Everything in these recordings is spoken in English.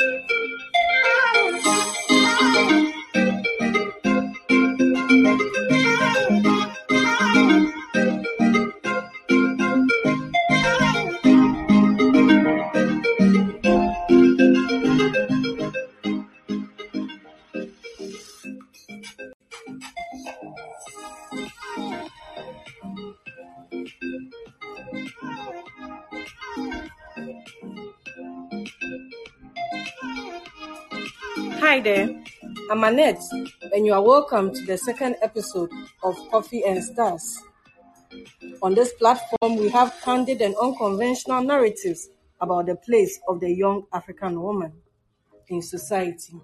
Hi I'm Annette, and you are welcome to the second episode of Coffee and Stars. On this platform, we have candid and unconventional narratives about the place of the young African woman in society.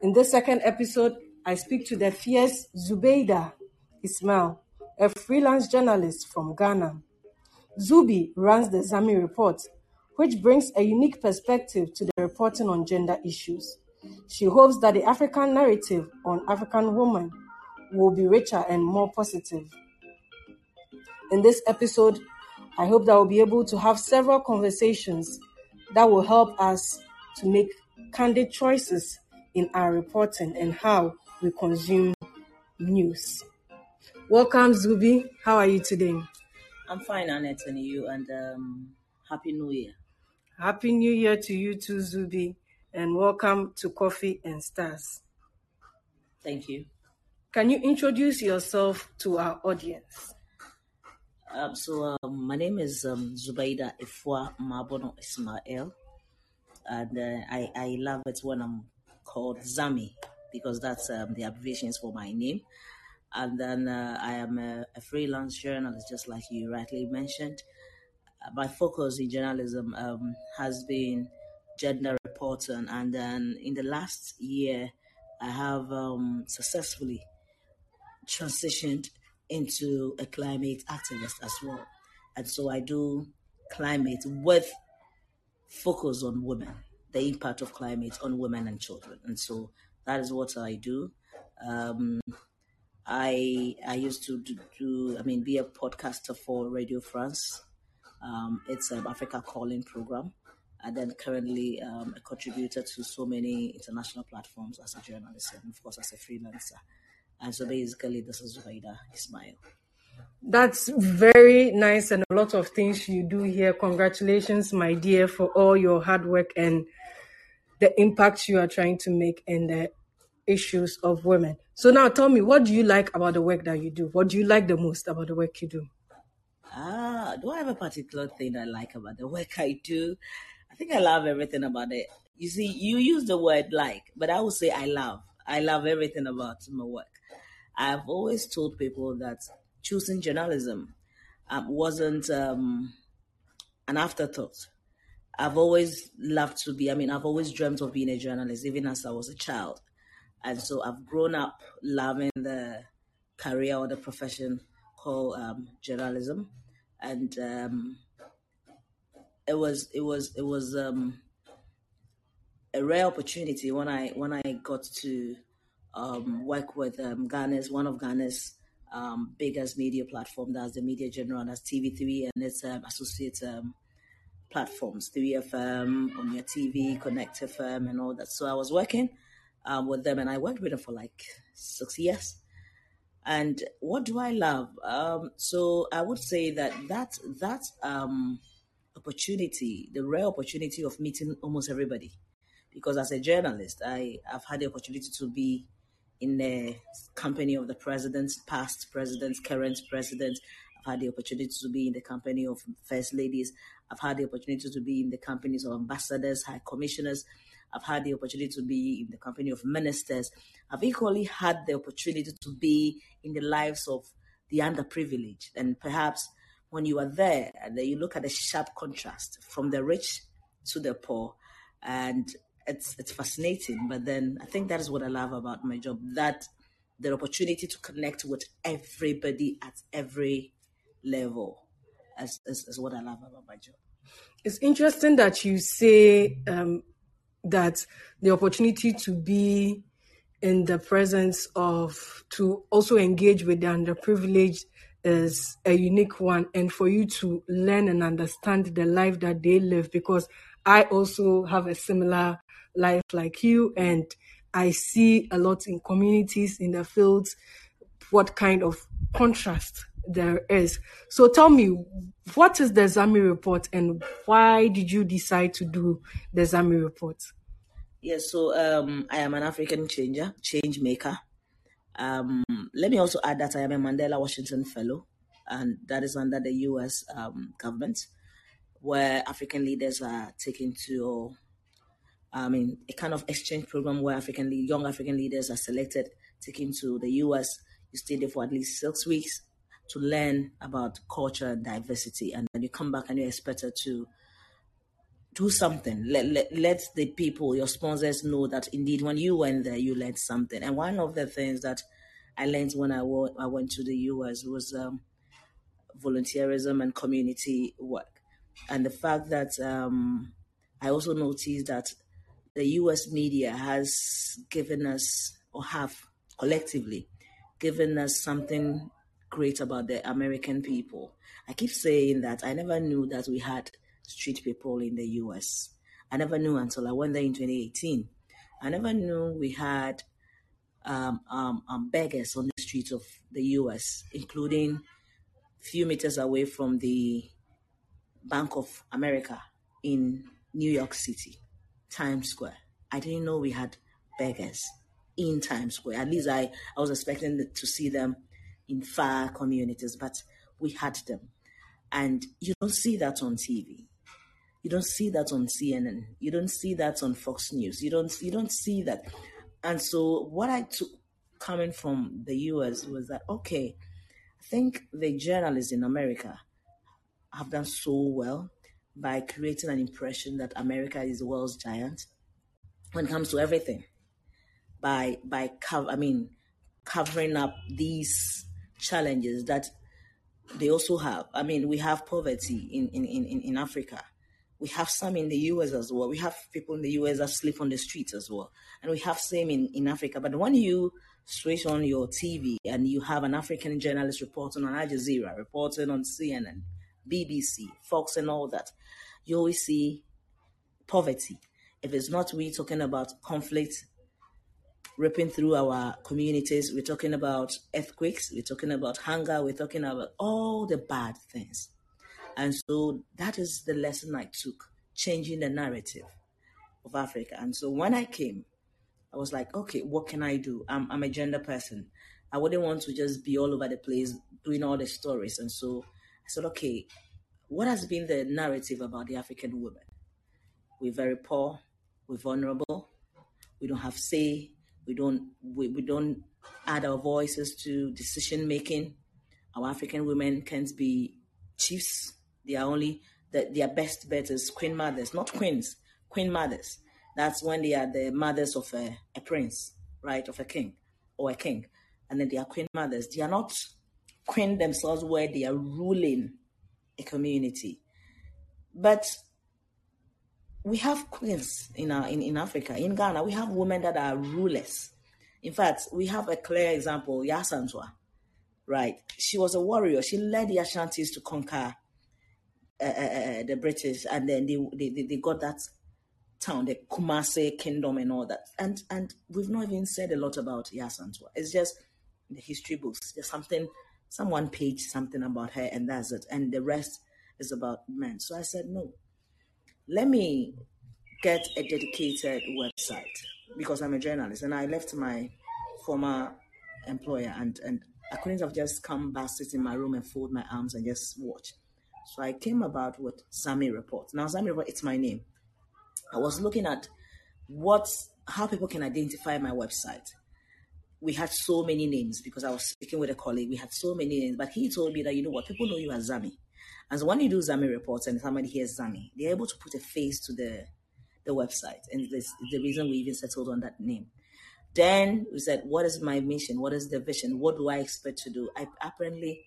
In this second episode, I speak to the fierce Zubaida Ismail, a freelance journalist from Ghana. Zubi runs the Zami Report, which brings a unique perspective to the reporting on gender issues. She hopes that the African narrative on African women will be richer and more positive. In this episode, I hope that we'll be able to have several conversations that will help us to make candid choices in our reporting and how we consume news. Welcome, Zubi. How are you today? I'm fine, Annette, and you, and um, Happy New Year. Happy New Year to you too, Zubi, and welcome to Coffee and Stars. Thank you. Can you introduce yourself to our audience? Um, so, um, my name is um, Zubaida Afua Mabuno Ismail, and uh, I, I love it when I'm called Zami because that's um, the abbreviations for my name. And then uh, I am a, a freelance journalist, just like you rightly mentioned. Uh, my focus in journalism um, has been gender reporting, and then in the last year, I have um, successfully transitioned into a climate activist as well. And so I do climate with focus on women, the impact of climate on women and children. And so that is what I do. Um, I I used to do, do, I mean be a podcaster for Radio France. Um, it's an Africa Calling program, and then currently um, a contributor to so many international platforms as a journalist and of course as a freelancer. And so basically, this is Zubaida Ismail. That's very nice and a lot of things you do here. Congratulations, my dear, for all your hard work and the impact you are trying to make in the issues of women. So now tell me, what do you like about the work that you do? What do you like the most about the work you do? Ah, do I have a particular thing I like about the work I do? I think I love everything about it. You see, you use the word like, but I would say I love. I love everything about my work. I've always told people that choosing journalism um, wasn't um, an afterthought. I've always loved to be, I mean, I've always dreamt of being a journalist, even as I was a child. And so I've grown up loving the career or the profession called um, journalism. And um, it was, it was, it was um, a rare opportunity when I, when I got to um, work with um, Ghana's one of Ghana's um, biggest media platform. That's the Media General, that's TV3 and its um, associate um, platforms, 3FM, Onua TV, Connect FM, and all that. So I was working um, with them, and I worked with them for like six years. And what do I love? Um, so I would say that that that um, opportunity, the rare opportunity of meeting almost everybody, because as a journalist, I have had the opportunity to be in the company of the presidents, past presidents, current presidents. I've had the opportunity to be in the company of first ladies. I've had the opportunity to be in the companies of ambassadors, high commissioners. I've had the opportunity to be in the company of ministers. I've equally had the opportunity to be in the lives of the underprivileged. And perhaps when you are there, and then you look at the sharp contrast from the rich to the poor, and it's it's fascinating. But then I think that is what I love about my job that the opportunity to connect with everybody at every level is, is, is what I love about my job. It's interesting that you say um, that the opportunity to be in the presence of, to also engage with the underprivileged is a unique one, and for you to learn and understand the life that they live because I also have a similar life like you, and I see a lot in communities in the fields what kind of contrast there is. So tell me, what is the Zami report and why did you decide to do the Zami report? Yes, so um, I am an African changer, change maker. Um, let me also add that I am a Mandela Washington Fellow, and that is under the US um, government, where African leaders are taken to, I mean, a kind of exchange program where African young African leaders are selected, taken to the US. You stay there for at least six weeks to learn about culture and diversity, and then you come back and you're expected to do something. Let, let, let the people, your sponsors know that indeed when you went there, you learned something. And one of the things that I learned when I went to the US was um, volunteerism and community work. And the fact that um, I also noticed that the US media has given us, or have collectively given us something great about the American people. I keep saying that I never knew that we had street people in the US. I never knew until I went there in 2018. I never knew we had um, um, um, beggars on the streets of the US, including few meters away from the Bank of America in New York City, Times Square. I didn't know we had beggars in Times Square. At least I, I was expecting to see them in far communities, but we had them. And you don't see that on TV. You don't see that on CNN. You don't see that on Fox News. You don't you don't see that. And so what I took coming from the US was that okay, I think the journalists in America have done so well by creating an impression that America is the world's giant when it comes to everything. By by I mean covering up these challenges that they also have. I mean, we have poverty in, in, in, in Africa. We have some in the US as well. We have people in the US that sleep on the streets as well. And we have same in, in Africa. But when you switch on your TV and you have an African journalist reporting on Al Jazeera, reporting on CNN, BBC, Fox, and all that, you always see poverty. If it's not we talking about conflict ripping through our communities, we're talking about earthquakes, we're talking about hunger, we're talking about all the bad things. And so that is the lesson I took, changing the narrative of Africa. And so when I came, I was like, okay, what can I do? I'm, I'm a gender person. I wouldn't want to just be all over the place doing all the stories. And so I said, okay, what has been the narrative about the African woman? We're very poor, we're vulnerable, we don't have say, we don't we, we don't add our voices to decision making. Our African women can't be chiefs, they are only the, their best bet is queen mothers, not queens, queen mothers. That's when they are the mothers of a, a prince, right, of a king or a king. And then they are queen mothers. They are not queen themselves where they are ruling a community. But we have queens in, our, in, in Africa. In Ghana, we have women that are rulers. In fact, we have a clear example, Yaa Asantewaa, right? She was a warrior. She led the Ashantis to conquer uh, uh, uh, the British, and then they, they they got that town, the Kumasi Kingdom, and all that. And and we've not even said a lot about Yaa Asantewaa. It's just the history books. There's something, someone page something about her, and that's it. And the rest is about men. So I said no. Let me get a dedicated website because I'm a journalist, and I left my former employer, and and I couldn't have just come back, sit in my room, and fold my arms and just watch. So I came about with Zami Report. Now, Zami Report, it's my name. I was looking at what how people can identify my website. We had so many names because I was speaking with a colleague. We had so many names, but he told me that you know what, people know you as Zami. And so when you do Zami reports and somebody hears Zami, they're able to put a face to the the website, and this is the reason we even settled on that name. Then we said, what is my mission? What is the vision? What do I expect to do? I apparently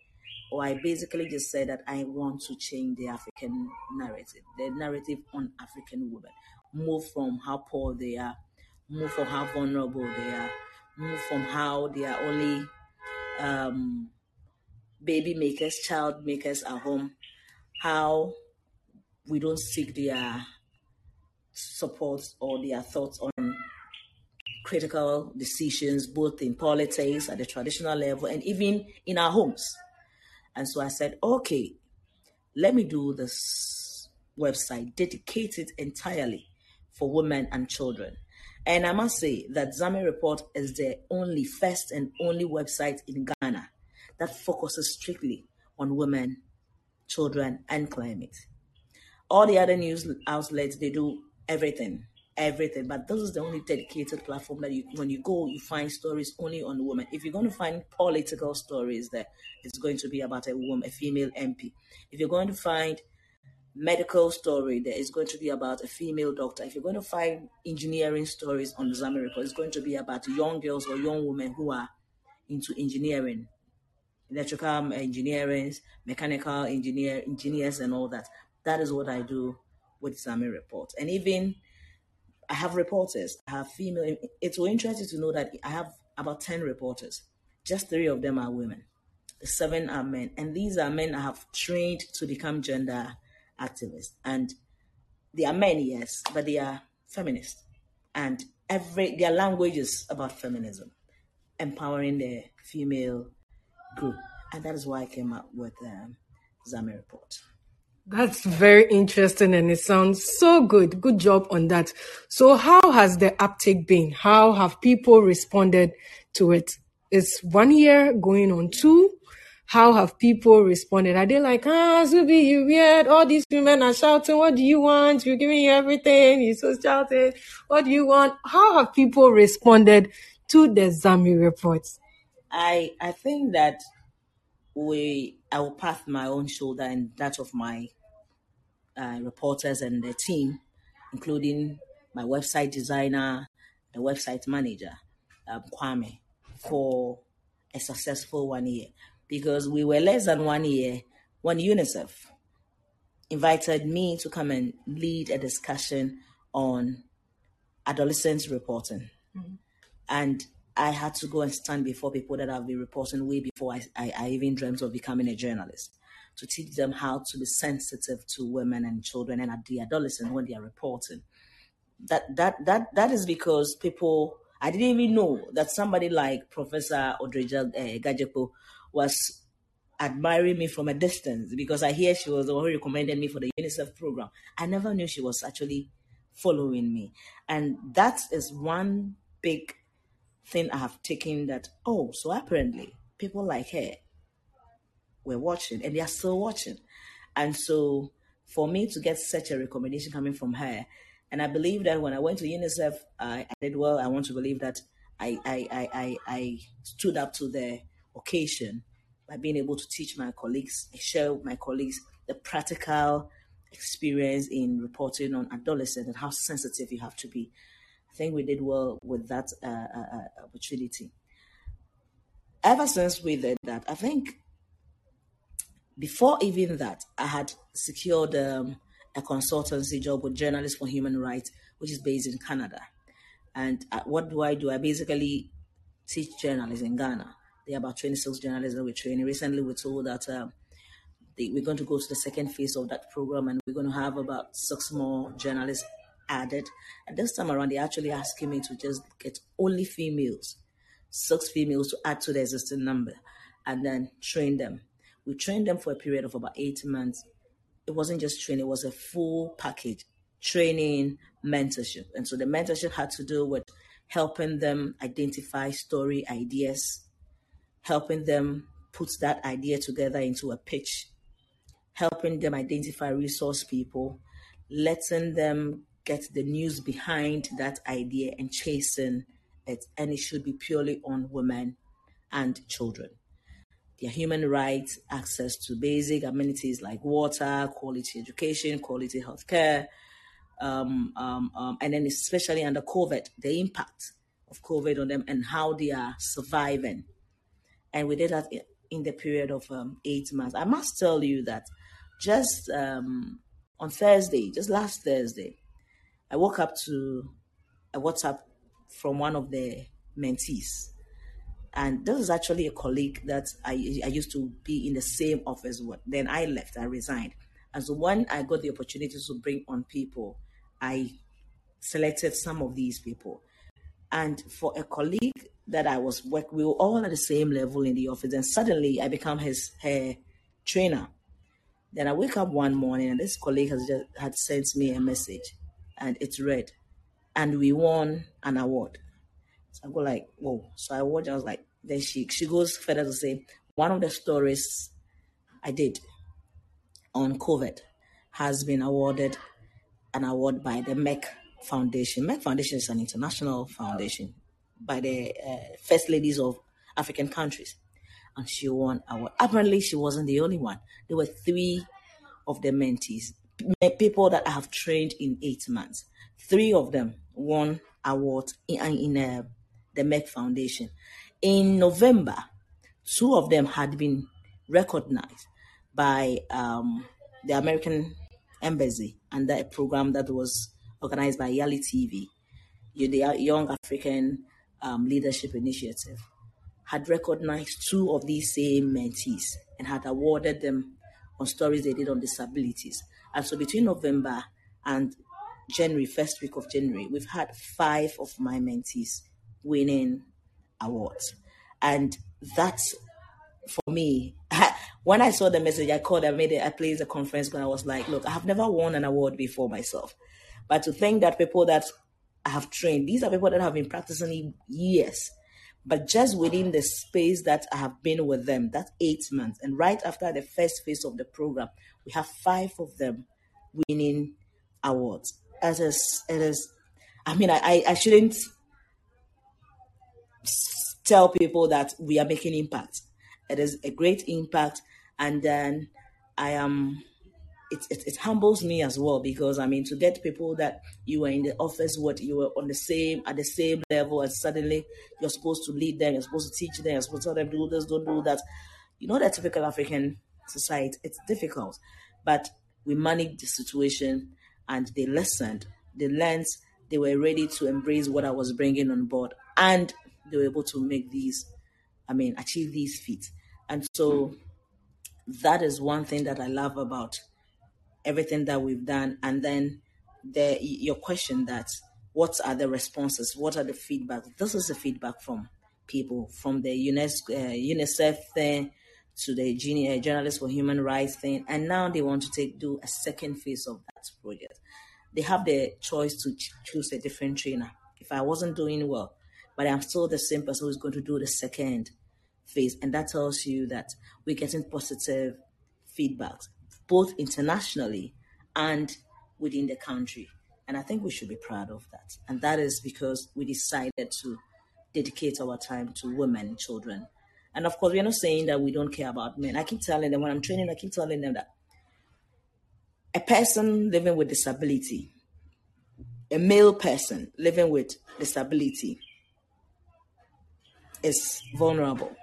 or I basically just said that I want to change the African narrative, the narrative on African women. Move from how poor they are, move from how vulnerable they are, move from how they are only um, baby makers, child makers at home, how we don't seek their support or their thoughts on critical decisions, both in politics at the traditional level and even in our homes. And so I said, okay, let me do this website dedicated entirely for women and children. And I must say that Zami Report is the only, first and only website in Ghana that focuses strictly on women, children, and climate. All the other news outlets, they do everything, everything. But this is the only dedicated platform that you, when you go, you find stories only on women. If you're going to find political stories, there, it's going to be about a woman, a female MP. If you're going to find medical story that is going to be about a female doctor. If you're going to find engineering stories on report, it's going to be about young girls or young women who are into engineering, electrical engineering, mechanical engineer, engineers, and all that. That is what I do with Zami report. And even I have reporters. I have female. It's so interesting to know that I have about ten reporters. Just three of them are women. Seven are men, and these are men I have trained to become gender activists. And they are men, yes, but they are feminists. And every their language is about feminism, empowering the female group. And that is why I came up with um, Zami Report. That's very interesting and it sounds so good. Good job on that. So how has the uptake been? How have people responded to it? It's one year going on two how have people responded? Are they like, ah, Zubi, you weird. All these women are shouting, what do you want? You're giving you everything. You're so shouting. What do you want? How have people responded to the Zami reports? I I think that we I will pass my own shoulder and that of my uh, reporters and the team, including my website designer, the website manager, um, Kwame, for a successful one year because we were less than one year when UNICEF invited me to come and lead a discussion on adolescents reporting. Mm-hmm. And I had to go and stand before people that I've been reporting way before I, I, I, even dreamt of becoming a journalist to teach them how to be sensitive to women and children and the adolescents when they are reporting. That that that that is because people I didn't even know that somebody like Professor Odreja uh, Gadzekpo was admiring me from a distance because I hear she was the one who recommended me for the UNICEF program. I never knew she was actually following me. And that is one big thing I have taken that, oh, so apparently people like her were watching and they are still watching. And so for me to get such a recommendation coming from her, and I believe that when I went to UNICEF, I, I did well. I want to believe that I, I, I, I, stood up to the occasion by being able to teach my colleagues, share with my colleagues the practical experience in reporting on adolescents and how sensitive you have to be. I think we did well with that uh, uh, uh, opportunity. Ever since we did that, I think before even that, I had secured um, a consultancy job with Journalists for Human Rights, which is based in Canada. And uh, what do I do? I basically teach journalists in Ghana there are about 26 journalists that we're training. Recently, we told that um, they, we're going to go to the second phase of that program and we're going to have about six more journalists added. And this time around, they're actually asking me to just get only females, six females to add to the existing number and then train them. We trained them for a period of about eight months. It wasn't just training, it was a full package training, mentorship. And so the mentorship had to do with helping them identify story ideas, helping them put that idea together into a pitch, helping them identify resource people, letting them get the news behind that idea and chasing it. And it should be purely on women and children. Their human rights, access to basic amenities like water, quality education, quality healthcare, um, um, um, and then especially under COVID, the impact of COVID on them and how they are surviving and we did that in the period of um, eight months. I must tell you that just um, on Thursday, just last Thursday, I woke up to a WhatsApp from one of the mentees. And this is actually a colleague that I, I used to be in the same office with. Then I left, I resigned. And so when I got the opportunity to bring on people, I selected some of these people. And for a colleague that I was work, we were all at the same level in the office, and suddenly I become his her trainer. Then I wake up one morning, and this colleague has just had sent me a message, and it's red. and we won an award. So I go like, whoa. So I watch. I was like, then she she goes further to say one of the stories I did on COVID has been awarded an award by the Merck Foundation. Merck Foundation is an international foundation by the uh, first ladies of African countries, and she won award. Apparently, she wasn't the only one. There were three of the mentees, people that I have trained in eight months. Three of them won awards in, in uh, the Merck Foundation. In November, two of them had been recognized by um, the American Embassy under a program that was organized by Yali TV, the Young African um, Leadership Initiative, had recognized two of these same mentees and had awarded them on stories they did on disabilities. And so between November and January, first week of January, we've had five of my mentees winning awards. And that's for me. when I saw the message, I called, I made it, I placed a conference when I was like, look, I have never won an award before myself. But to think that people that I have trained, these are people that have been practicing years. But just within the space that I have been with them, that's eight months. And right after the first phase of the program, we have five of them winning awards. As is, it is, I mean, I, I shouldn't tell people that we are making impact. It is a great impact, and then I am. It, it, it humbles me as well because I mean to get people that you were in the office what you were on the same at the same level and suddenly you're supposed to lead them, you're supposed to teach them, you're supposed to tell them do this, don't do that. You know that typical African society, it's difficult. But we managed the situation and they listened, they learned, they were ready to embrace what I was bringing on board. And they were able to make these, I mean, achieve these feats. And so hmm. that is one thing that I love about everything that we've done. And then the your question that what are the responses? What are the feedback? This is the feedback from people, from the UNESCO, uh, UNICEF thing to the junior journalists for human rights thing, and now they want to take do a second phase of that project. They have the choice to ch- choose a different trainer. If I wasn't doing well, but I'm still the same person who's going to do the second phase. And that tells you that we're getting positive feedbacks, both internationally and within the country. And I think we should be proud of that. And that is because we decided to dedicate our time to women children. And of course, we're not saying that we don't care about men. I keep telling them when I'm training, I keep telling them that a person living with disability, a male person living with disability, is vulnerable.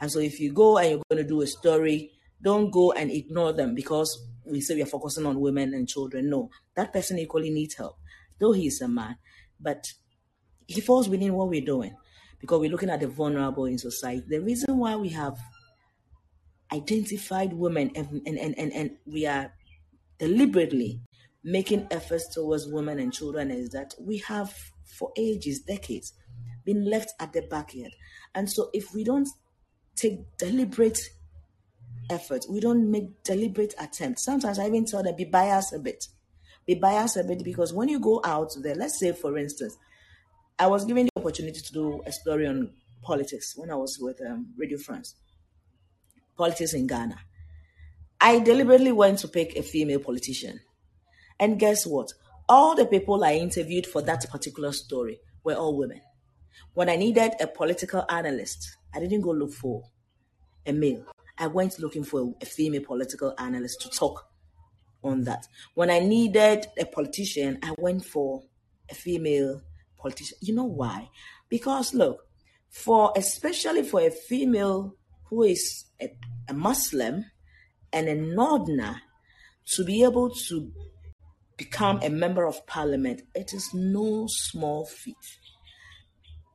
And so if you go and you're going to do a story, don't go and ignore them because we say we are focusing on women and children. No, that person equally needs help, though he is a man. But he falls within what we're doing because we're looking at the vulnerable in society. The reason why we have identified women and, and, and, and, and we are deliberately making efforts towards women and children is that we have for ages, decades, been left at the backyard. And so if we don't take deliberate effort, we don't make deliberate attempts. Sometimes I even tell them be biased a bit. Be biased a bit because when you go out there, let's say for instance, I was given the opportunity to do story on politics when I was with um, Radio France, politics in Ghana. I deliberately went to pick a female politician. And guess what? All the people I interviewed for that particular story were all women. When I needed a political analyst, I didn't go look for a male. I went looking for a female political analyst to talk on that. When I needed a politician, I went for a female politician. You know why? Because look, for especially for a female who is a, a Muslim and a Northerner to be able to become a member of parliament, it is no small feat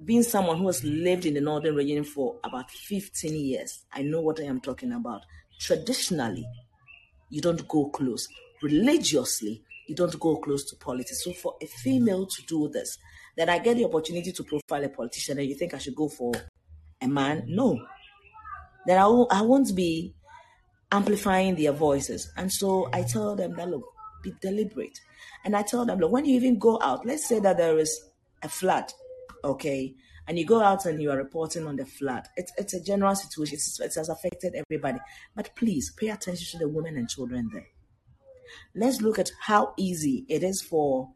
being someone who has lived in the northern region for about 15 years, I know what I am talking about. Traditionally, you don't go close. Religiously, you don't go close to politics. So for a female to do this, then I get the opportunity to profile a politician and you think I should go for a man? No. Won't, I won't be amplifying their voices. And so I tell them that, look, be deliberate. And I tell them, look, when you even go out, let's say that there is a flood, okay, and you go out and you are reporting on the flood. It's, it's a general situation, it's, it has affected everybody. But please pay attention to the women and children there. Let's look at how easy it is for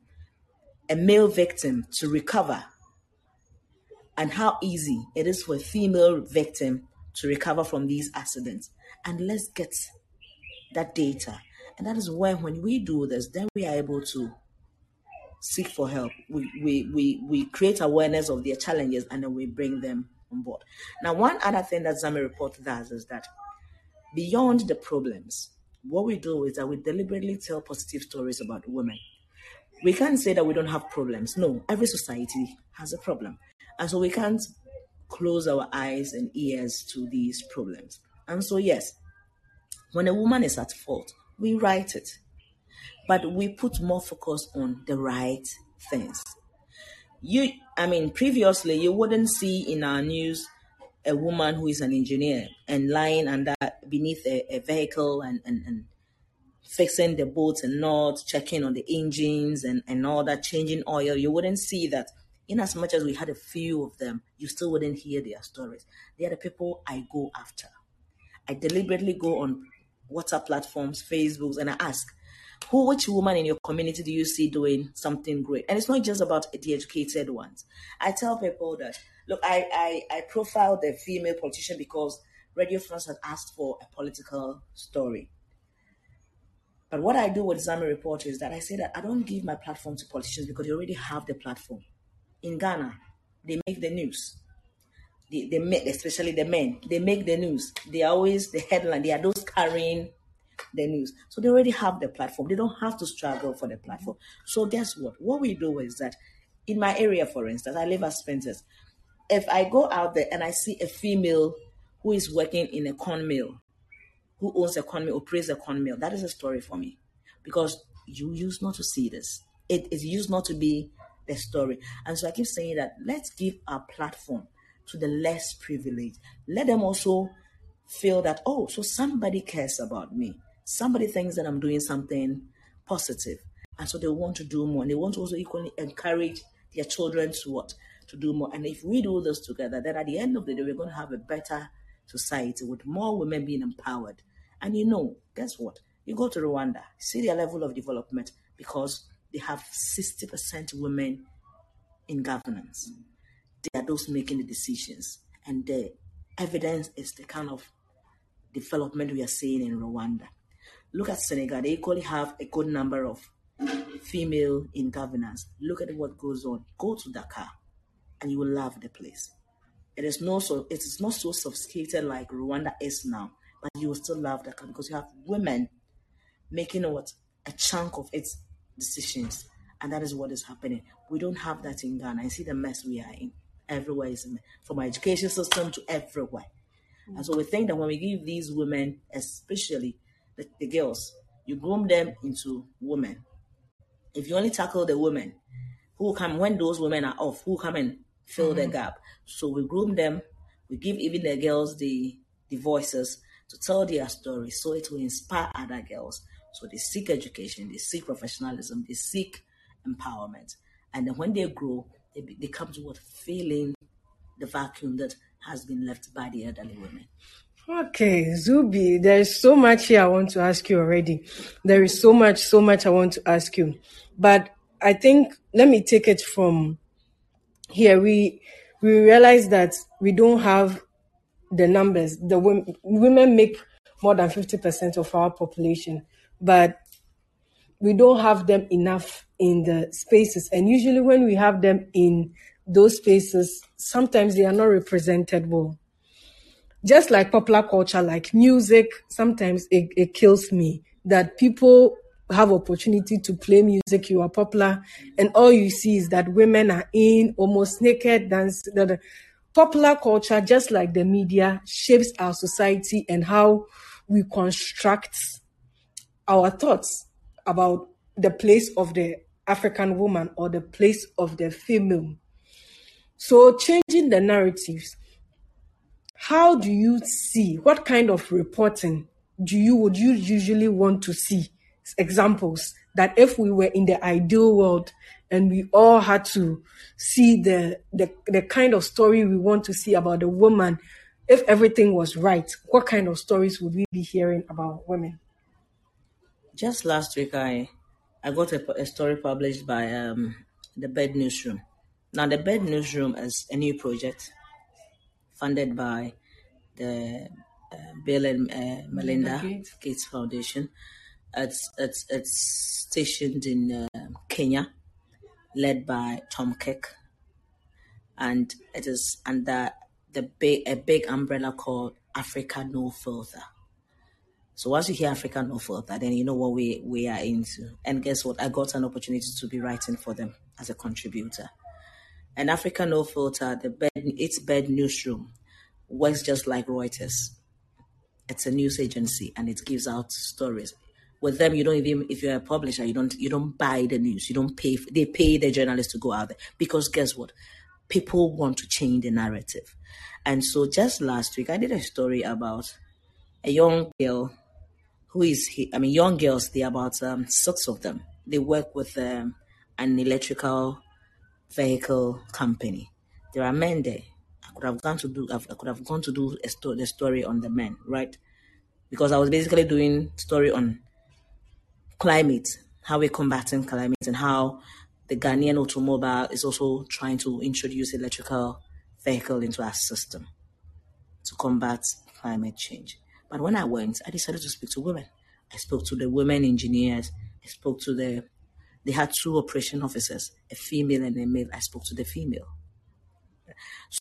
a male victim to recover and how easy it is for a female victim to recover from these accidents. And let's get that data. And that is when, when we do this, then we are able to seek for help. We, we, we, we create awareness of their challenges and then we bring them on board. Now, one other thing that Zami report does is that beyond the problems, what we do is that we deliberately tell positive stories about women. We can't say that we don't have problems. No, every society has a problem. And so we can't close our eyes and ears to these problems. And so, yes, when a woman is at fault, we write it, but we put more focus on the right things. You, I mean, previously you wouldn't see in our news a woman who is an engineer and lying under beneath a, a vehicle and, and, and fixing the boats and not checking on the engines and, and all that, changing oil. You wouldn't see that. In as much as we had a few of them, you still wouldn't hear their stories. They are the people I go after. I deliberately go on WhatsApp platforms, Facebooks, and I ask, who, which woman in your community do you see doing something great? And it's not just about the educated ones. I tell people that Look, I, I, I the female politician because Radio France had asked for a political story. But what I do with Zami Report is that I say that I don't give my platform to politicians because they already have the platform. In Ghana, they make the news. They, they make, especially the men, they make the news. They always the headline. They are those carrying the news. So they already have the platform. They don't have to struggle for the platform. So guess what? What we do is that in my area, for instance, I live at Spencer's if I go out there and I see a female who is working in a corn mill, who owns a corn mill, operates a corn mill, that is a story for me. Because you used not to see this. It is used not to be the story. And so I keep saying that let's give our platform to the less privileged. Let them also feel that, oh, so somebody cares about me. Somebody thinks that I'm doing something positive. And so they want to do more. And they want to also equally encourage their children to what? to do more. And if we do this together, then at the end of the day, we're going to have a better society with more women being empowered. And you know, guess what? You go to Rwanda, see their level of development because they have 60% women in governance. They are those making the decisions. And the evidence is the kind of development we are seeing in Rwanda. Look at Senegal, they equally have a good number of female in governance. Look at what goes on. Go to Dakar and you will love the place. It is not so it is not so sophisticated like Rwanda is now, but you will still love Dakar because you have women making what a chunk of its decisions, and that is what is happening. We don't have that in Ghana. I see the mess we are in. Everywhere is from our education system to everywhere. And so we think that when we give these women, especially the, the girls, you groom them into women. If you only tackle the women, who come when those women are off, who come and fill mm-hmm. the gap. So we groom them. We give even the girls the the voices to tell their stories, so it will inspire other girls. So they seek education, they seek professionalism, they seek empowerment, and then when they grow, they, they come to what filling the vacuum that has been left by the elderly women. Okay, Zubi, there is so much here I want to ask you already. There is so much, so much I want to ask you. But I think let me take it from here we we realize that we don't have the numbers. The women, women make more than 50% of our population, but we don't have them enough in the spaces. And usually when we have them in those spaces, sometimes they are not represented well. Just like popular culture, like music, sometimes it, it kills me that people have opportunity to play music, you are popular, and all you see is that women are in almost naked dance. The popular culture, just like the media, shapes our society and how we construct our thoughts about the place of the African woman or the place of the female. So, changing the narratives, how do you see what kind of reporting do you would you usually want to see? Examples that if we were in the ideal world and we all had to see the, the the kind of story we want to see about the woman if everything was right what kind of stories would we be hearing about women? Just last week i i got a, a story published by um, the bird newsroom. Now the bird newsroom is a new project funded by the uh, bill and uh, melinda Gates. gates foundation it's it's it's stationed in uh, kenya led by Tom Kick, and it is under the big a big umbrella called Africa No Filter. So once you hear Africa No Filter, then you know what we we are into. And guess what? I got an opportunity to be writing for them as a contributor. And Africa No Filter, the bird its bird newsroom works just like Reuters. It's a news agency and it gives out stories. With them you don't even if you're a publisher you don't you don't buy the news. You don't pay they pay the journalists to go out there. Because guess what? People want to change the narrative. And so just last week i did a story about a young girl who is he i mean young girls are about um, six of them. They work with um, an electrical vehicle company there are men there i could have gone to do i could have gone to do a sto- the story on the men right because i was basically doing story on climate, how we're combating climate, and how the Ghanaian automobile is also trying to introduce electrical vehicle into our system to combat climate change. But when I went, I decided to speak to women. I spoke to the women engineers. I spoke to the, they had two operation officers, a female and a male. I spoke to the female.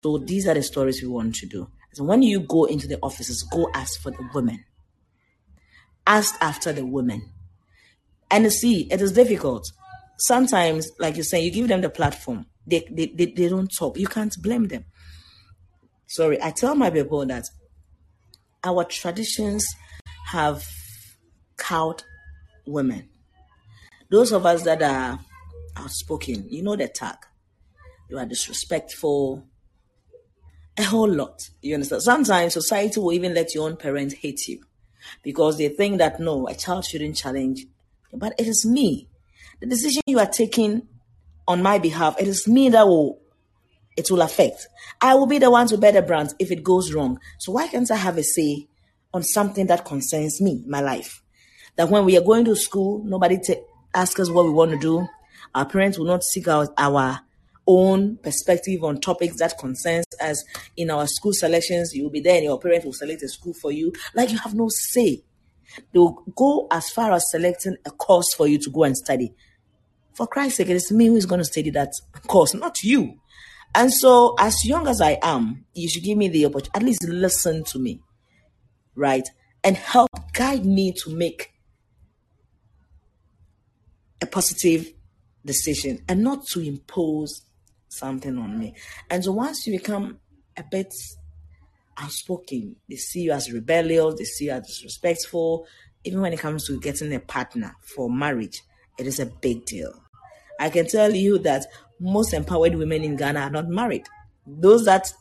So these are the stories we want to do. So when you go into the offices, go ask for the women. Ask after the women. And see, it is difficult. Sometimes, like you're saying, you give them the platform. They, they, they, they don't talk. You can't blame them. Sorry, I tell my people that our traditions have cowed women. Those of us that are outspoken, you know the tag. You are disrespectful, a whole lot. You understand? Sometimes society will even let your own parents hate you because they think that no, a child shouldn't challenge. But it is me. The decision you are taking on my behalf, it is me that will it will affect. I will be the one to bear the brunt if it goes wrong. So why can't I have a say on something that concerns me, my life? That when we are going to school, nobody asks us what we want to do. Our parents will not seek out our own perspective on topics that concerns us in our school selections. You will be there and your parents will select a school for you. Like you have no say. They'll go as far as selecting a course for you to go and study. For Christ's sake, it is me who is going to study that course, not you. And so, as young as I am, you should give me the opportunity, at least listen to me, right? And help guide me to make a positive decision and not to impose something on me. And so, once you become a bit outspoken, they see you as rebellious, they see you as disrespectful. Even when it comes to getting a partner for marriage, it is a big deal. I can tell you that most empowered women in Ghana are not married. Those that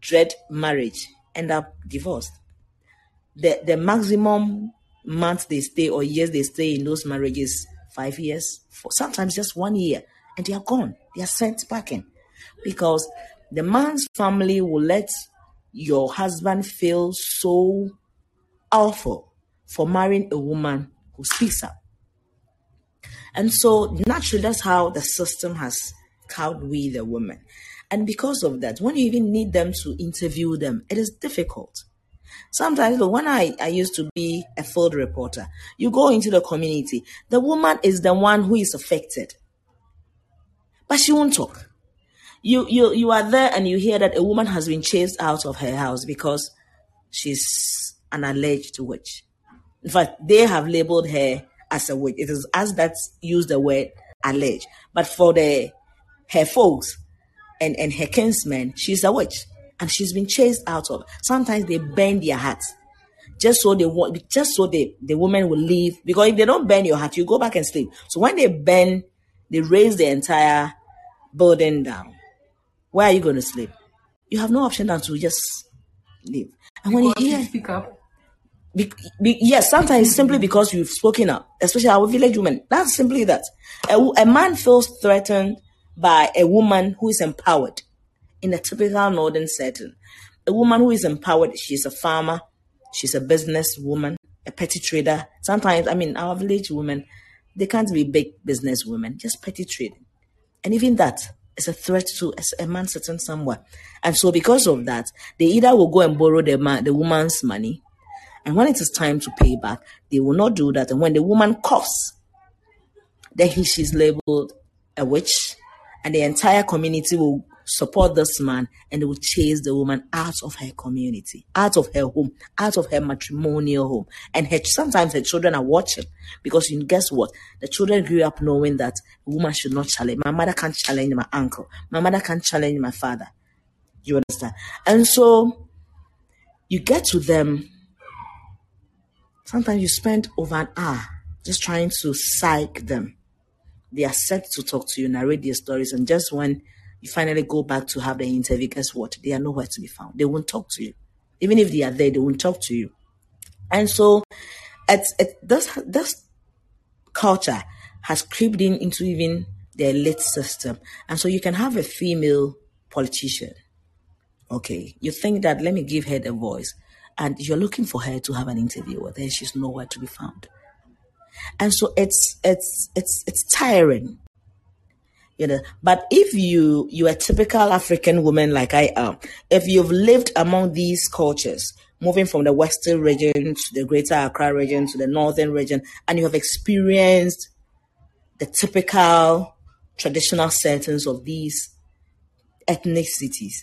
dread marriage end up divorced. The the maximum months they stay or years they stay in those marriages, five years, for sometimes just one year, and they are gone. They are sent packing. Because the man's family will let your husband feel so awful for marrying a woman who speaks up. And so naturally, that's how the system has cowed we the women. And because of that, when you even need them to interview them, it is difficult. Sometimes look, when I, I used to be a field reporter, you go into the community, the woman is the one who is affected. But she won't talk. You you you are there and you hear that a woman has been chased out of her house because she's an alleged witch. In fact, they have labeled her as a witch. It is us that use the word alleged. But for the her folks and, and her kinsmen, she's a witch. And she's been chased out of. Sometimes they burn their hearts just so they want, just so the the woman will leave. Because if they don't burn your heart, you go back and sleep. So when they burn, they raise the entire building down. Where are you going to sleep? You have no option than to just leave. And when you hear, speak up. be, be, yes, sometimes simply because you've spoken up, especially our village women. That's simply that. A, a man feels threatened by a woman who is empowered in a typical northern setting. A woman who is empowered, she's a farmer, she's a business woman, a petty trader. Sometimes, I mean, our village women, they can't be big business women, just petty trading. And even that is a threat to a a man sitting somewhere. And so because of that, they either will go and borrow the man, the woman's money, and when it is time to pay back, they will not do that. And when the woman coughs, then he, she's labeled a witch, and the entire community will support this man and they will chase the woman out of her community, out of her home, out of her matrimonial home. And her sometimes her children are watching because you guess what? The children grew up knowing that a woman should not challenge. My mother can't challenge my uncle. My mother can't challenge my father. You understand? And so you get to them Sometimes you spend over an hour just trying to psych them. They are set to talk to you, narrate their stories, and just when you finally go back to have the interview, guess what? They are nowhere to be found. They won't talk to you. Even if they are there, they won't talk to you. And so it's, it, this, this culture has creeped in into even the elite system. And so you can have a female politician Okay, you think that let me give her the voice, and you're looking for her to have an interview with her. She's nowhere to be found, and so it's it's it's it's tiring, you know. But if you you're a typical African woman like I am, if you've lived among these cultures, moving from the western region to the greater Accra region to the northern region, and you have experienced the typical traditional settings of these ethnicities,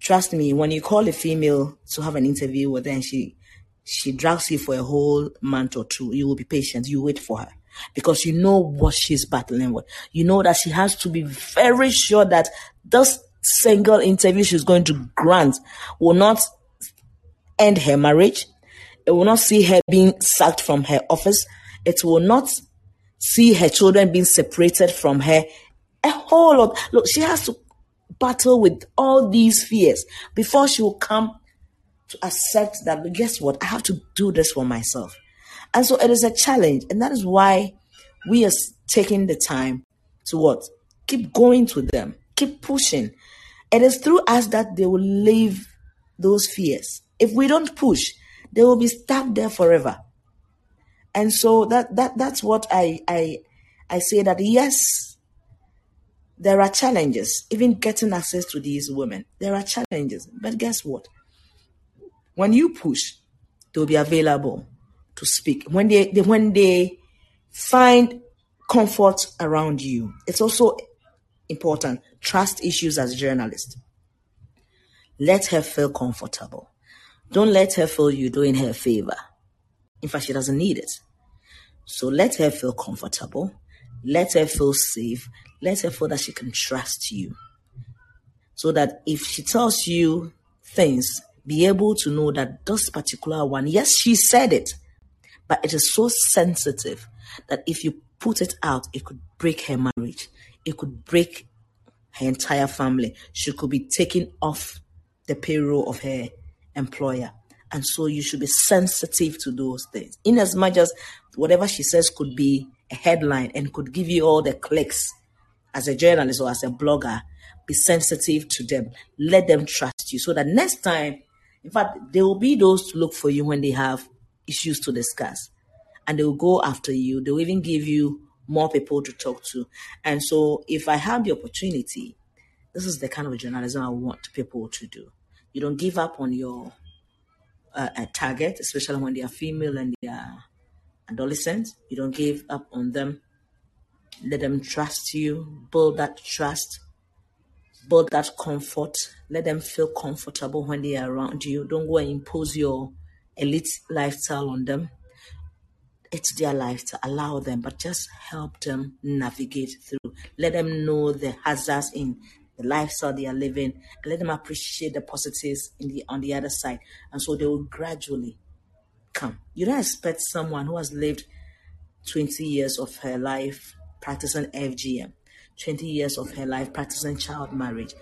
trust me, when you call a female to have an interview with her and she she drags you for a whole month or two, you will be patient. You wait for her. Because you know what she's battling with. You know that she has to be very sure that this single interview she's going to grant will not end her marriage. It will not see her being sacked from her office. It will not see her children being separated from her. A whole lot. Look, she has to battle with all these fears before she will come to accept that guess what i have to do this for myself and so it is a challenge. And that is why we are taking the time to what? Keep going to them. Keep pushing. It is through us that they will leave those fears. If we don't push they will be stuck there forever. And so that that that's what i i i say that yes there are challenges even getting access to these women. There are challenges. But guess what? When you push they'll be available to speak. When they, they when they find comfort around you it's also important. Trust issues as a journalist. Let her feel comfortable. Don't let her feel you're doing her a favor. In fact she doesn't need it. So let her feel comfortable. Let her feel safe. Let her feel that she can trust you. So that if she tells you things, be able to know that this particular one, yes, she said it, but it is so sensitive that if you put it out, it could break her marriage. It could break her entire family. She could be taken off the payroll of her employer. And so you should be sensitive to those things. In as much as whatever she says could be a headline and could give you all the clicks as a journalist or as a blogger, be sensitive to them. Let them trust you so that next time, in fact, there will be those to look for you when they have issues to discuss. And they will go after you. They will even give you more people to talk to. And so if I have the opportunity, this is the kind of journalism I want people to do. You don't give up on your uh, target, especially when they are female and they are adolescents. You don't give up on them. Let them trust you. Build that trust. Build that comfort. Let them feel comfortable when they are around you. Don't go and impose your elite lifestyle on them. It's their life to Allow them, but just help them navigate through. Let them know the hazards in the lifestyle they are living, and let them appreciate the positives in the on the other side. And so they will gradually come. You don't expect someone who has lived 20 years of her life practicing FGM, 20 years of her life practicing child marriage,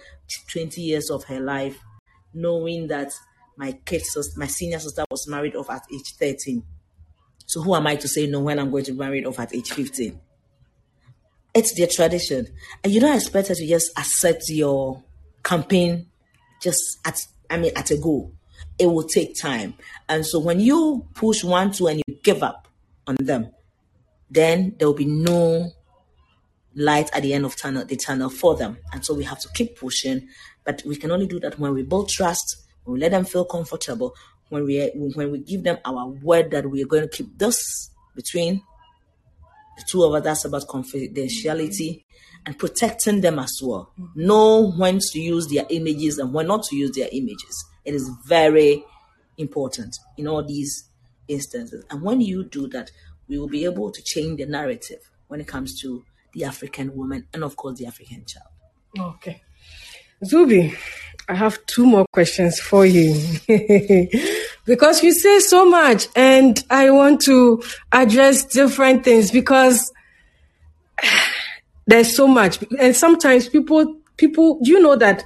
20 years of her life knowing that my kid, my senior sister was married off at age 13. So who am I to say no when I'm going to be married off at age 15? It's their tradition. And you don't expect her to just accept your campaign just at, I mean, at a go. It will take time. And so when you push one, two, and you give up on them, then there will be no light at the end of tunnel, the tunnel for them. And so we have to keep pushing. But we can only do that when we build trust, we let them feel comfortable, when we when we give them our word that we are going to keep this between the two of us. That's about confidentiality and protecting them as well. Know when to use their images and when not to use their images. It is very important in all these instances. And when you do that, we will be able to change the narrative when it comes to the African woman and, of course, the African child. Okay. Zubi, I have two more questions for you. because you say so much, and I want to address different things because there's so much. And sometimes people, people, do you know that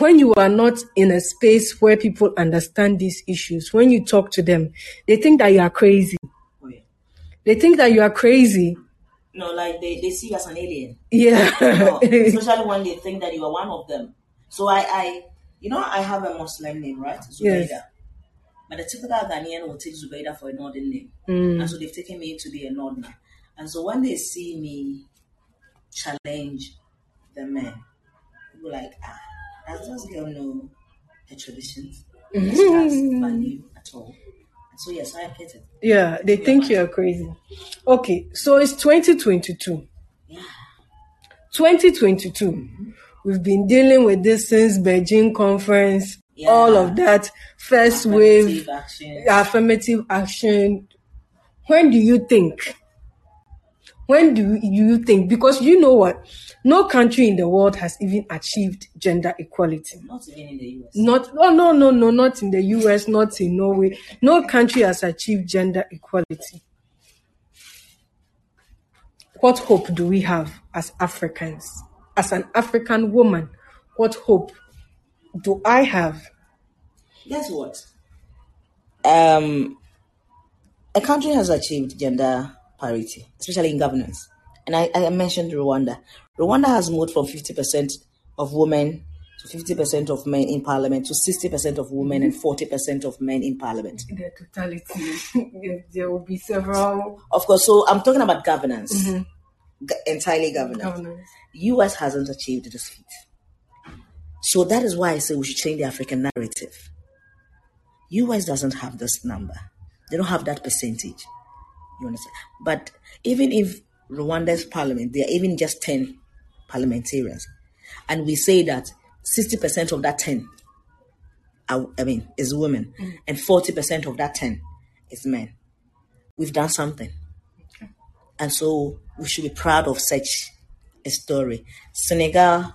when you are not in a space where people understand these issues, when you talk to them, they think that you are crazy. Oh, yeah. They think that you are crazy. No, like they, they see you as an alien. Yeah. No, especially when they think that you are one of them. So I, I you know, I have a Muslim name, right? Zubaida. Yes. But the typical Ghanaian will take Zubaida for a northern name. Mm. And so they've taken me to be a northerner. And so when they see me challenge the men, people like, ah, does this girl know her traditions? Does she has value at all? And so yes, I get it. Yeah, they think you are crazy. Okay, so it's 2022. Yeah. 2022. We've been dealing with this since Beijing conference, Yeah. all of that first wave, Affirmative action. affirmative action. When do you think? When do you think? Because you know what? No country in the world has even achieved gender equality. Not even in the US. Not, oh, no, no, no, not in the US, not in Norway. No country has achieved gender equality. What hope do we have as Africans? As an African woman, what hope do I have? Guess what? Um, a country has achieved gender parity, especially in governance. And I, I mentioned Rwanda. Rwanda has moved from 50% of women to 50% of men in parliament to 60% of women and 40% of men in parliament. The totality. there will be several Of course, so I'm talking about governance, G- entirely governance. governors. US hasn't achieved this feat. So that is why I say we should change the African narrative. US doesn't have this number. They don't have that percentage. You understand? But even if Rwanda's parliament, there are even just 10 parliamentarians, and we say that 60% of that 10 are, I mean, is women, mm. and 40% of that 10 is men. We've done something. And so we should be proud of such a story. Senegal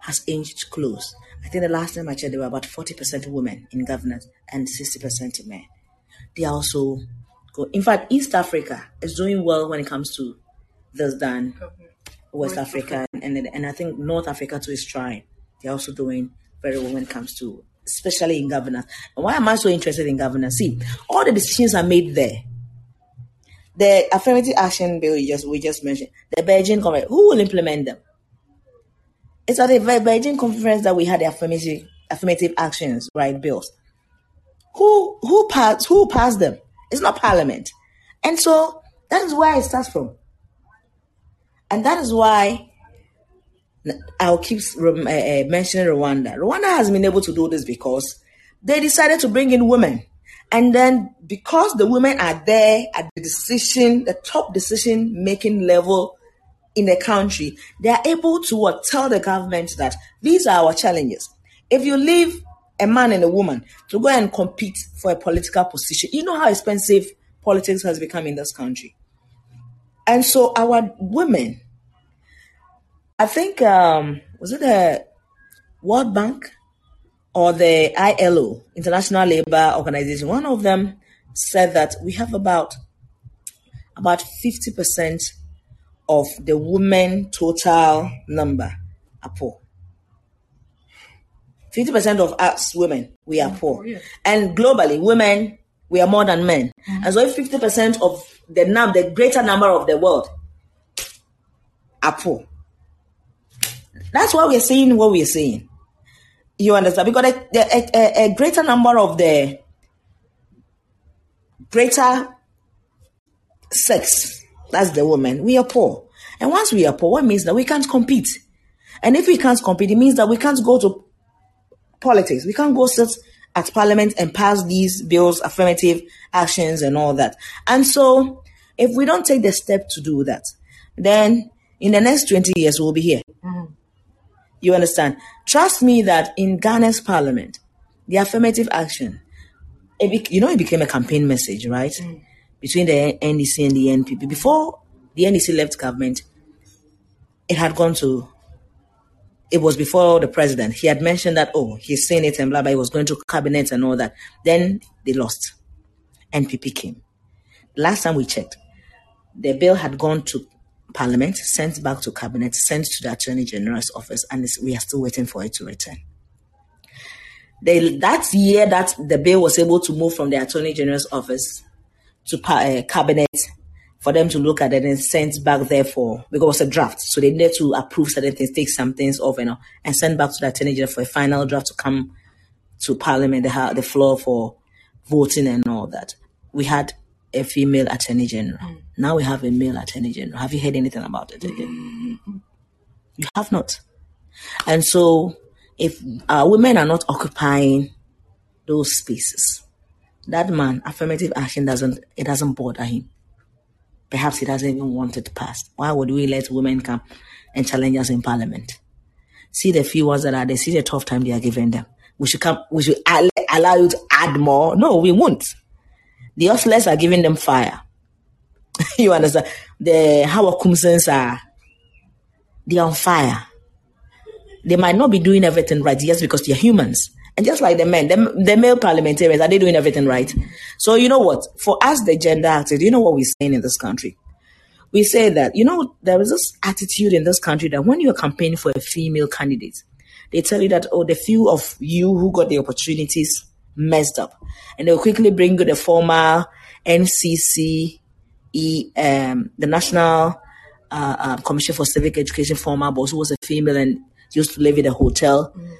has inched close. I think the last time I checked, there were about 40% women in governance and 60% men. They are also go. In fact, East Africa is doing well when it comes to this than West Africa, and and I think North Africa too is trying. They're also doing very well when it comes to, especially in governance. And why am I so interested in governance? See, all the decisions are made there. The affirmative action bill you just we just mentioned, the Beijing conference, who will implement them? It's at the Be- Beijing conference that we had the affirmative affirmative actions right bills. Who who passed who passed them? It's not Parliament, and so that is where it starts from. And that is why I'll keep uh, uh, mentioning Rwanda. Rwanda has been able to do this because they decided to bring in women. And then because the women are there at the decision, the top decision making level in the country, they are able to what, tell the government that these are our challenges. If you leave a man and a woman to go and compete for a political position, you know how expensive politics has become in this country. And so our women, I think, um, was it the World Bank or the ILO, International Labour Organization? One of them said that we have about about 50% of the women total number are poor. 50% of us women, we are poor. And globally, women, we are more than men. Mm-hmm. And so if 50% of the num the greater number of the world are poor. That's why we're saying what we're saying. You understand? Because a, a, a, a greater number of the greater sex, that's the woman, we are poor. And once we are poor, what means that we can't compete. And if we can't compete, it means that we can't go to politics. We can't go sit at parliament and pass these bills, affirmative actions, and all that. And so, if we don't take the step to do that, then in the next 20 years, we'll be here. Mm-hmm. You understand? Trust me that in Ghana's parliament, the affirmative action, be, you know, it became a campaign message, right? Mm. Between the NDC and the NPP. Before the NDC left government, it had gone to it was before the president. He had mentioned that, oh, he's saying it and blah, blah, he was going to cabinet and all that. Then they lost. NPP came. Last time we checked, the bill had gone to parliament, sent back to cabinet, sent to the attorney general's office, and we are still waiting for it to return. They, that year that the bill was able to move from the attorney general's office to uh, cabinet for them to look at it and send back there for because it was a draft. So they needed to approve certain things, take some things off and and send back to the attorney general for a final draft to come to parliament, the, the floor for voting and all that. We had a female attorney general. Mm. Now we have a male attorney general. Have you heard anything about it again? Mm-hmm. You have not. And so if our women are not occupying those spaces, that man, affirmative action doesn't it doesn't bother him. Perhaps he doesn't even want it passed. Why would we let women come and challenge us in parliament? See the few ones that are there, see the tough time they are giving them. We should come, we should allow you to add more. No, we won't. The hustlers are giving them fire. you understand? The Hawa Koomsons are, they're on fire. They might not be doing everything right just because they're humans. And just like the men, the, the male parliamentarians, are they doing everything right? So you know what? For us, the gender actors, you know what we're saying in this country? We say that, you know, there is this attitude in this country that when you're campaigning for a female candidate, they tell you that, oh, the few of you who got the opportunities messed up. And they'll quickly bring the former NCC, um, the National uh, uh, Commission for Civic Education former boss who was a female and used to live in a hotel. Mm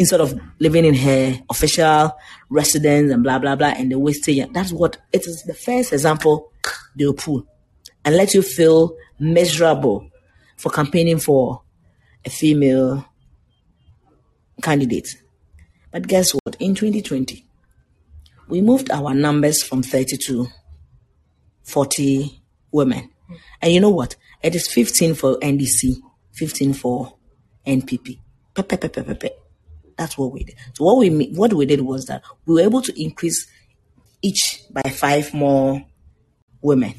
instead of living in her official residence and blah blah blah and they wasting that's what it is the first example they'll pull and let you feel miserable for campaigning for a female candidate but guess what in 2020 we moved our numbers from 30 to 40 women and you know what it is 15 for ndc 15 for npp pepe, pepe, pepe. That's what we did. So what we what we did was that we were able to increase each by five more women.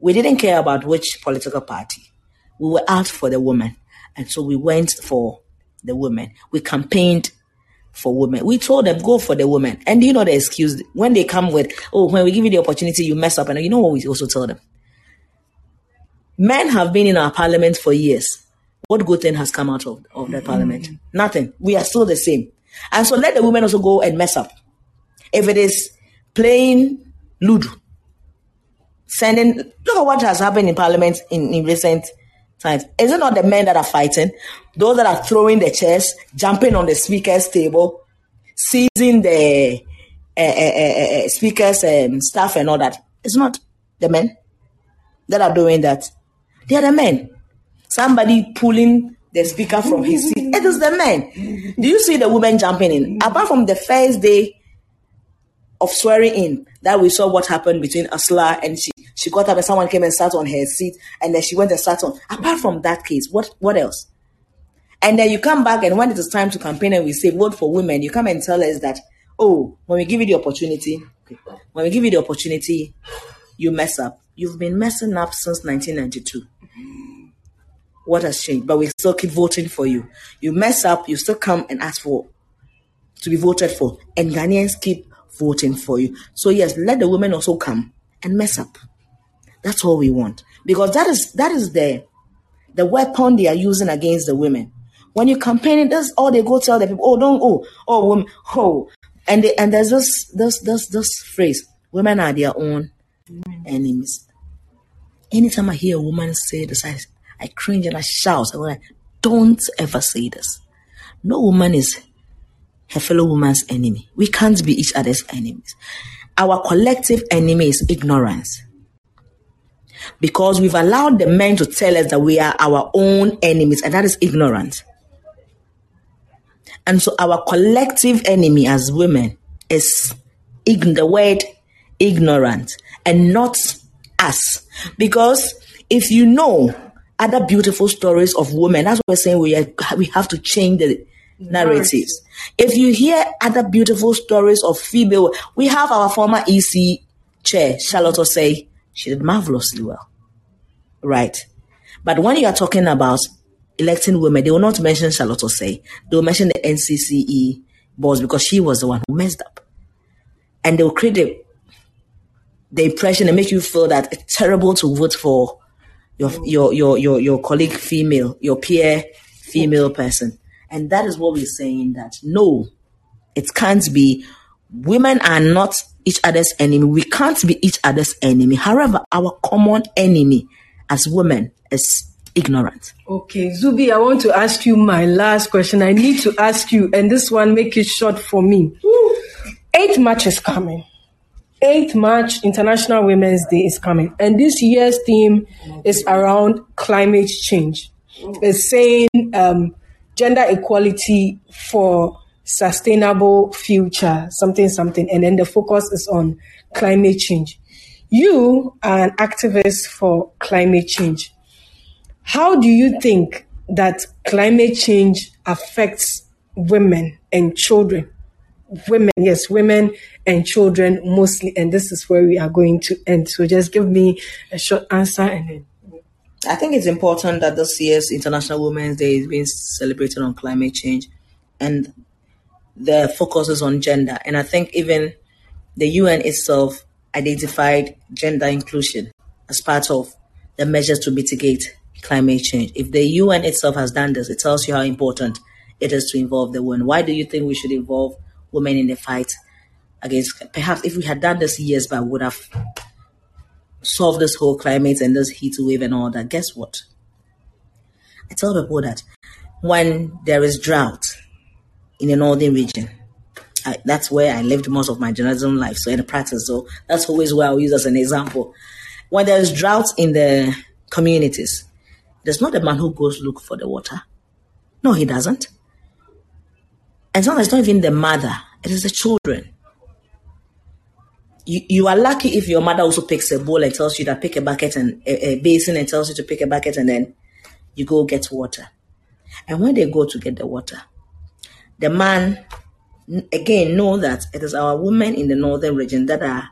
We didn't care about which political party. We were out for the women, and so we went for the women. We campaigned for women. We told them go for the women, and you know the excuse when they come with, oh, when we give you the opportunity, you mess up, and you know what we also tell them. Men have been in our parliament for years. What good thing has come out of, of the parliament? Mm. Nothing. We are still the same. And so let the women also go and mess up. If it is playing Ludo, sending, look at what has happened in parliament in, in recent times. Is it not the men that are fighting? Those that are throwing the chairs, jumping on the speaker's table, seizing the uh, uh, uh, speaker's um, staff and all that. It's not the men that are doing that. They are the men somebody pulling the speaker from his seat. It is the men. Do you see the women jumping in? Apart from the first day of swearing in, that we saw what happened between Asla and she. She got up and someone came and sat on her seat, and then she went and sat on. Apart from that case, what what else? And then you come back, and when it is time to campaign and we say vote for women, you come and tell us that, oh, when we give you the opportunity, when we give you the opportunity, you mess up. You've been messing up since 1992 what has changed, but we still keep voting for you. You mess up, you still come and ask for to be voted for, and Ghanaians keep voting for you. So yes, let the women also come and mess up. That's all we want because that is that is the the weapon they are using against the women. When you campaign, that's all they go tell the people. Oh, don't oh oh women oh, and they, and there's this this this this phrase: women are their own enemies. Anytime I hear a woman say this, I, I cringe and I shout. I'm like, don't ever say this. No woman is her fellow woman's enemy. We can't be each other's enemies. Our collective enemy is ignorance. Because we've allowed the men to tell us that we are our own enemies, and that is ignorance. And so our collective enemy as women is the word ignorant and not us. Because if you know other beautiful stories of women, that's what we're saying we, are, we have to change the narratives. If you hear other beautiful stories of female, we have our former EC chair, Charlotte Osei. She did marvelously well. Right. But when you are talking about electing women, they will not mention Charlotte Osei. They will mention the NCCE boss because she was the one who messed up. And they will create the, the impression and make you feel that it's terrible to vote for your, your, your, your, your colleague female, your peer female person. And that is what we're saying that no, it can't be. Women are not each other's enemy. We can't be each other's enemy. However, our common enemy as women is ignorant. Okay, Zubi, I want to ask you my last question. I need to ask you, and this one make it short for me. Eighth March is coming. Eighth March, International Women's Day is coming, and this year's theme is around climate change. It's saying um, gender equality for sustainable future, something, something. And then the focus is on climate change. You are an activist for climate change. How do you think that climate change affects women and children? Women, yes, women and children mostly. And this is where we are going to end. So just give me a short answer and then I think it's important that this year's International Women's Day is being celebrated on climate change and the focus is on gender. And I think even the UN itself identified gender inclusion as part of the measures to mitigate climate change. If the UN itself has done this, it tells you how important it is to involve the women. Why do you think we should involve women in the fight against? Perhaps if we had done this years back, would have solve this whole climate and this heat wave and all that, guess what? I tell people that when there is drought in the northern region, I, that's where I lived most of my journalism life. So in the practice, so that's always where I'll use as an example. When there is drought in the communities, there's not a man who goes look for the water. No, he doesn't. And sometimes it's not even the mother; it is the children you, you are lucky if your mother also picks a bowl and tells you that pick a bucket and a, a basin and tells you to pick a bucket and then you go get water. And when they go to get the water, the man again know that it is our women in the northern region that are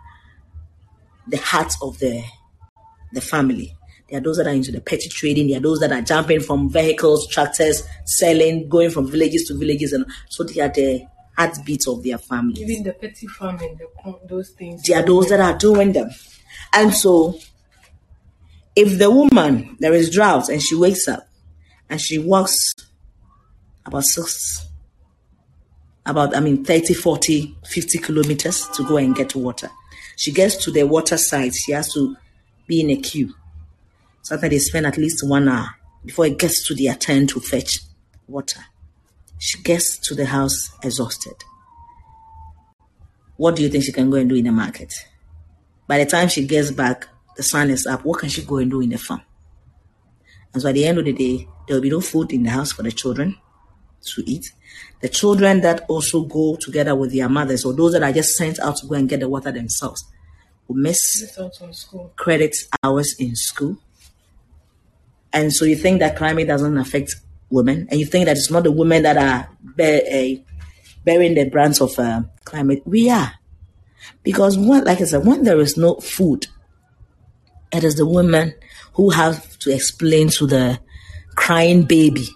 the heart of the the family. There are those that are into the petty trading. There are those that are jumping from vehicles, tractors, selling, going from villages to villages, and so they are the heartbeat of their family. Even the petty farming, the, those things. There are those that are doing them. And so, if the woman, there is drought, and she wakes up and she walks about six, about, I mean, 30, 40, 50 kilometers to go and get water. She gets to the water side, she has to be in a queue. Sometimes they spend at least one hour before it gets to their turn to fetch water. She gets to the house exhausted. What do you think she can go and do in the market? By the time she gets back, the sun is up. What can she go and do in the farm? And so at the end of the day, there will be no food in the house for the children to eat. The children that also go together with their mothers, or those that are just sent out to go and get the water themselves, will miss credit hours in school. And so you think that climate doesn't affect women, and you think that it's not the women that are uh, bearing the brands of uh, climate. We are. Because, what, like I said, when there is no food, it is the women who have to explain to the crying baby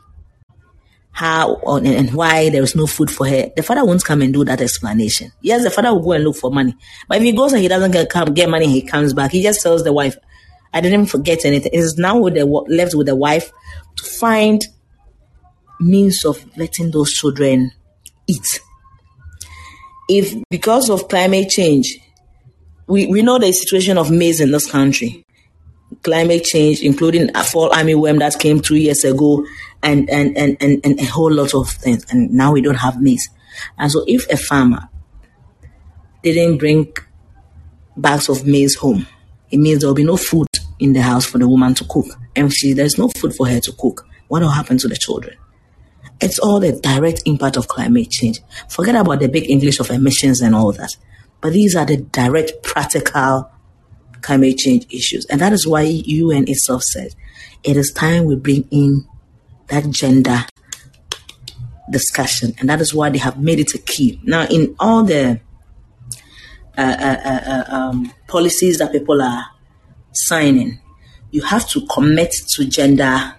how and why there is no food for her, the father won't come and do that explanation. Yes, the father will go and look for money. But if he goes and he doesn't get, come, get money, he comes back. He just tells the wife, I didn't forget anything. It is now with the, left with the wife to find means of letting those children eat. If because of climate change, we, we know the situation of maize in this country, climate change, including a fall army worm that came two years ago, and, and, and, and, and a whole lot of things. And now we don't have maize. And so if a farmer didn't bring bags of maize home, it means there will be no food in the house for the woman to cook. And she there's no food for her to cook. What will happen to the children? It's all the direct impact of climate change. Forget about the big English of emissions and all that. But these are the direct practical climate change issues. And that is why UN itself said it is time we bring in that gender discussion, and that is why they have made it a key. Now, in all the uh, uh, uh, uh, um, policies that people are signing, you have to commit to gender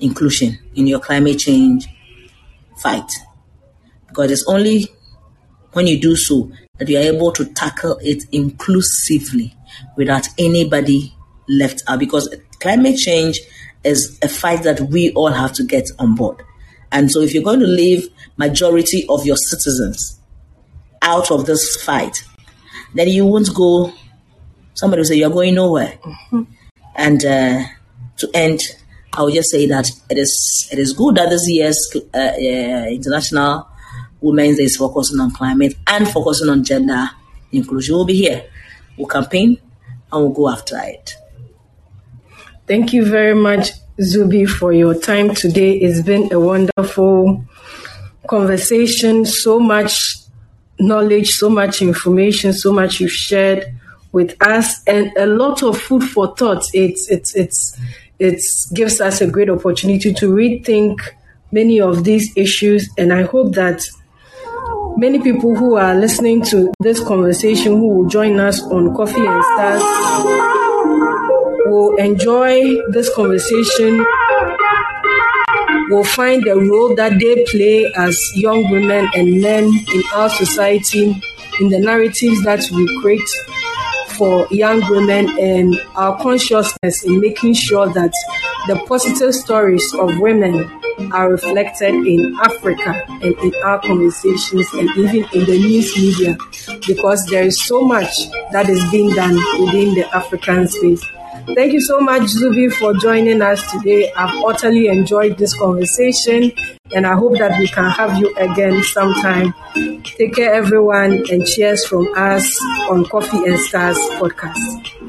inclusion in your climate change fight, because it's only when you do so that you are able to tackle it inclusively without anybody left out. Because climate change is a fight that we all have to get on board. And so if you're going to leave majority of your citizens out of this fight, then you won't go, somebody will say you're going nowhere. Mm-hmm. And uh, to end, I will just say that it is it is good that this year's uh, uh, International Women's Day is focusing on climate and focusing on gender inclusion. We'll be here. We'll campaign and we'll go after it. Thank you very much, Zubi, for your time today. It's been a wonderful conversation. So much knowledge, so much information, so much you've shared with us, and a lot of food for thought. It's it's it's it gives us a great opportunity to rethink many of these issues, and I hope that many people who are listening to this conversation who will join us on Coffee and Stars will enjoy this conversation, will find the role that they play as young women and men in our society, in the narratives that we create for young women, and our consciousness in making sure that the positive stories of women are reflected in Africa and in our conversations and even in the news media because there is so much that is being done within the African space. Thank you so much, Zubi, for joining us today. I've utterly enjoyed this conversation and I hope that we can have you again sometime. Take care, everyone, and cheers from us on Coffee and Stars podcast.